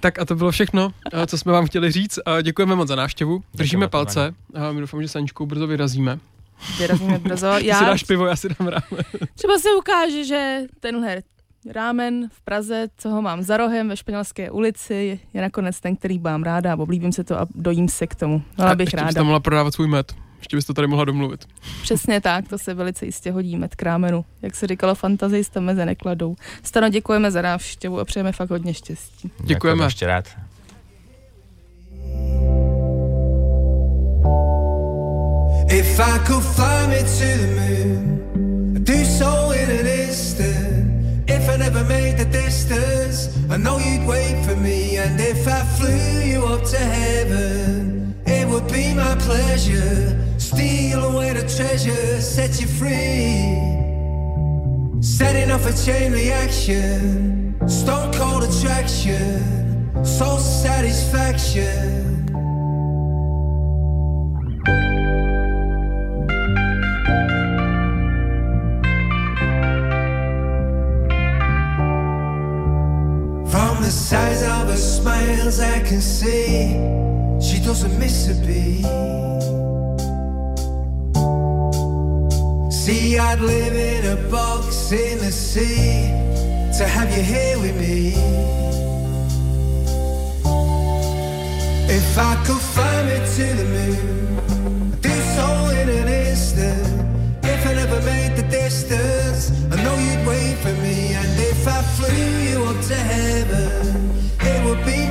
Tak a to bylo všechno, eh, co jsme vám chtěli říct. A Děkujeme moc za návštěvu. Držíme palce. A my doufám, že s Aničkou brzo vyrazíme. Vyrazíme brzo. Ty si Já dáš pivo, já si dám ráme. třeba se ukáže, že tenhle rámen v Praze, co ho mám za rohem ve Španělské ulici, je nakonec ten, který mám ráda a oblíbím se to a dojím se k tomu. Byla A bych ještě ráda. mohla prodávat svůj med. Ještě byste to tady mohla domluvit. Přesně tak, to se velice jistě hodí med k rámenu. Jak se říkalo, fantazisté meze nekladou. Stano, děkujeme za návštěvu a přejeme fakt hodně štěstí. Děkujeme. Ešte rád. If I could fly me to the moon, I'd do so in an instant. Never made the distance, I know you'd wait for me. And if I flew you up to heaven, it would be my pleasure. Steal away the treasure, set you free. Setting off a chain reaction, stone cold attraction, soul satisfaction. The size of her smiles, I can see she doesn't miss a beat. See, I'd live in a box in the sea to have you here with me. If I could fly me to the moon, I'd do so in an instant. If I never made the distance, I know you'd wait for me. And if I flew you up to heaven,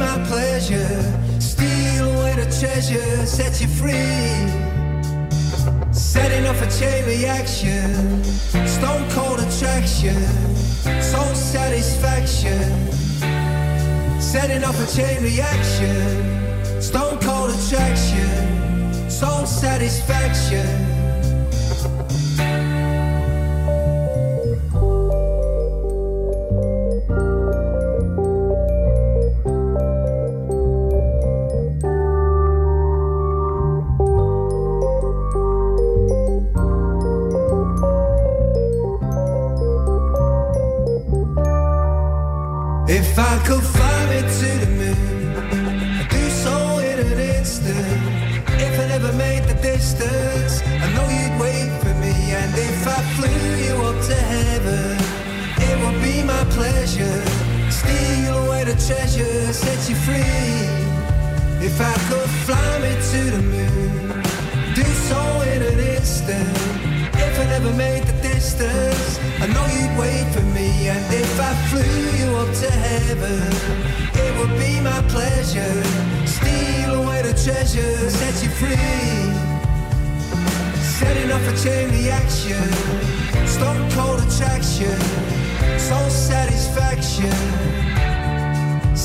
my pleasure. Steal away the treasure, set you free. Setting off a chain reaction, stone cold attraction, soul satisfaction. Setting off a chain reaction, stone cold attraction, soul satisfaction.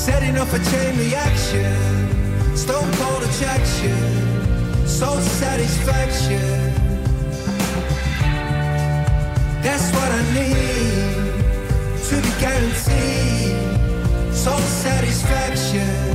Setting off a chain reaction, stone cold attraction, soul satisfaction. That's what I need to be guaranteed, soul satisfaction.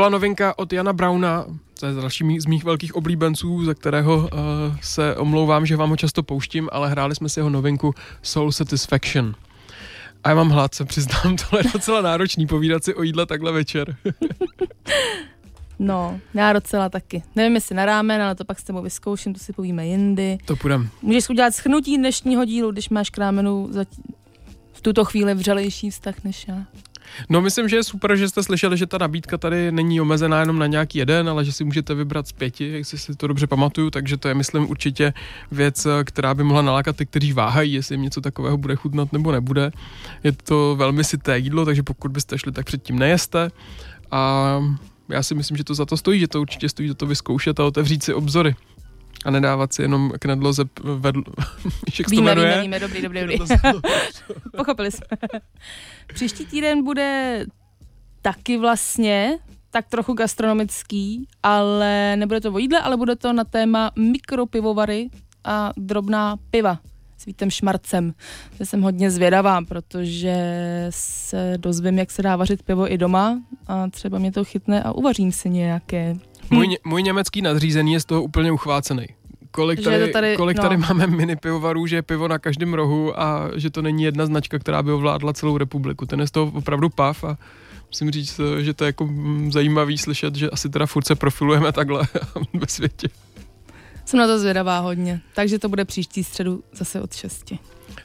Byla novinka od Jana Brauna, to je další z mých velkých oblíbenců, za kterého uh, se omlouvám, že vám ho často pouštím, ale hráli jsme si jeho novinku Soul Satisfaction. A já mám hlad, se přiznám, tohle je docela náročný povídat si o jídle takhle večer. No, já docela taky. Nevím, jestli na rámen, ale to pak s tebou vyzkouším, to si povíme jindy. to půjdem. Můžeš udělat schnutí dnešního dílu, když máš k rámenu za v tuto chvíli vřelejší vztah než já. No myslím, že je super, že jste slyšeli, že ta nabídka tady není omezená jenom na nějaký jeden, ale že si můžete vybrat z pěti, jak si to dobře pamatuju, takže to je myslím určitě věc, eh, která by mohla nalákat ty, kteří váhají, jestli jim něco takového bude chutnat nebo nebude. Je to velmi syté jídlo, takže pokud byste šli, tak předtím nejeste. A já si myslím, že to za to stojí, že to určitě stojí za to vyzkoušet a otevřít si obzory. A nedávat si jenom k nedloze p- vedl... Jak se to Víme, víme, víme, dobrý, dobrý, dobrý. Pochopili jsme. Příští týden bude taky vlastně tak trochu gastronomický, ale nebude to o jídle, ale bude to na téma mikropivovary a drobná piva s Vítem Šmarcem. Já jsem hodně zvědavá, protože se dozvím, jak se dá vařit pivo i doma a třeba mě to chytne a uvařím si nějaké. Můj, můj německý nadřízený je z toho úplně uchvácený. Kolik tady, tady- kolik no. tady máme mini pivovarů, že je pivo na každém rohu a že to není jedna značka, která by ovládla celou republiku. Ten je z toho opravdu pav a musím říct, že to je jako zajímavý slyšet, že asi teda furt se profilujeme takhle ve světě. Jsem na to zvědavá hodně, takže to bude příští středu zase od 6.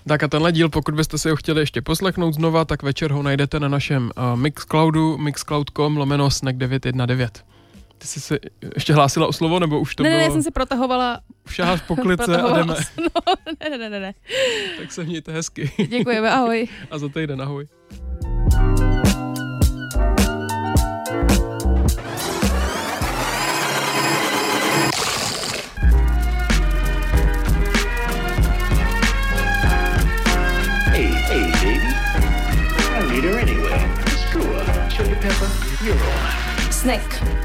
Tak a tenhle díl, pokud byste si ho chtěli ještě poslechnout znova, tak večer ho najdete na našem uh, Mixcloudu, mixcloud.com lomeno snack 919. Ty jsi se ještě hlásila o slovo, nebo už to ne, bylo? ne, já jsem se protahovala. Šáháš po klice a jdeme. No, ne, ne, ne, ne. Tak se mějte hezky. Děkujeme, ahoj. A za týden ahoj. Hey, hey, baby. I don't need her anyway. Screw her. Chili pepper, you're on. Snack.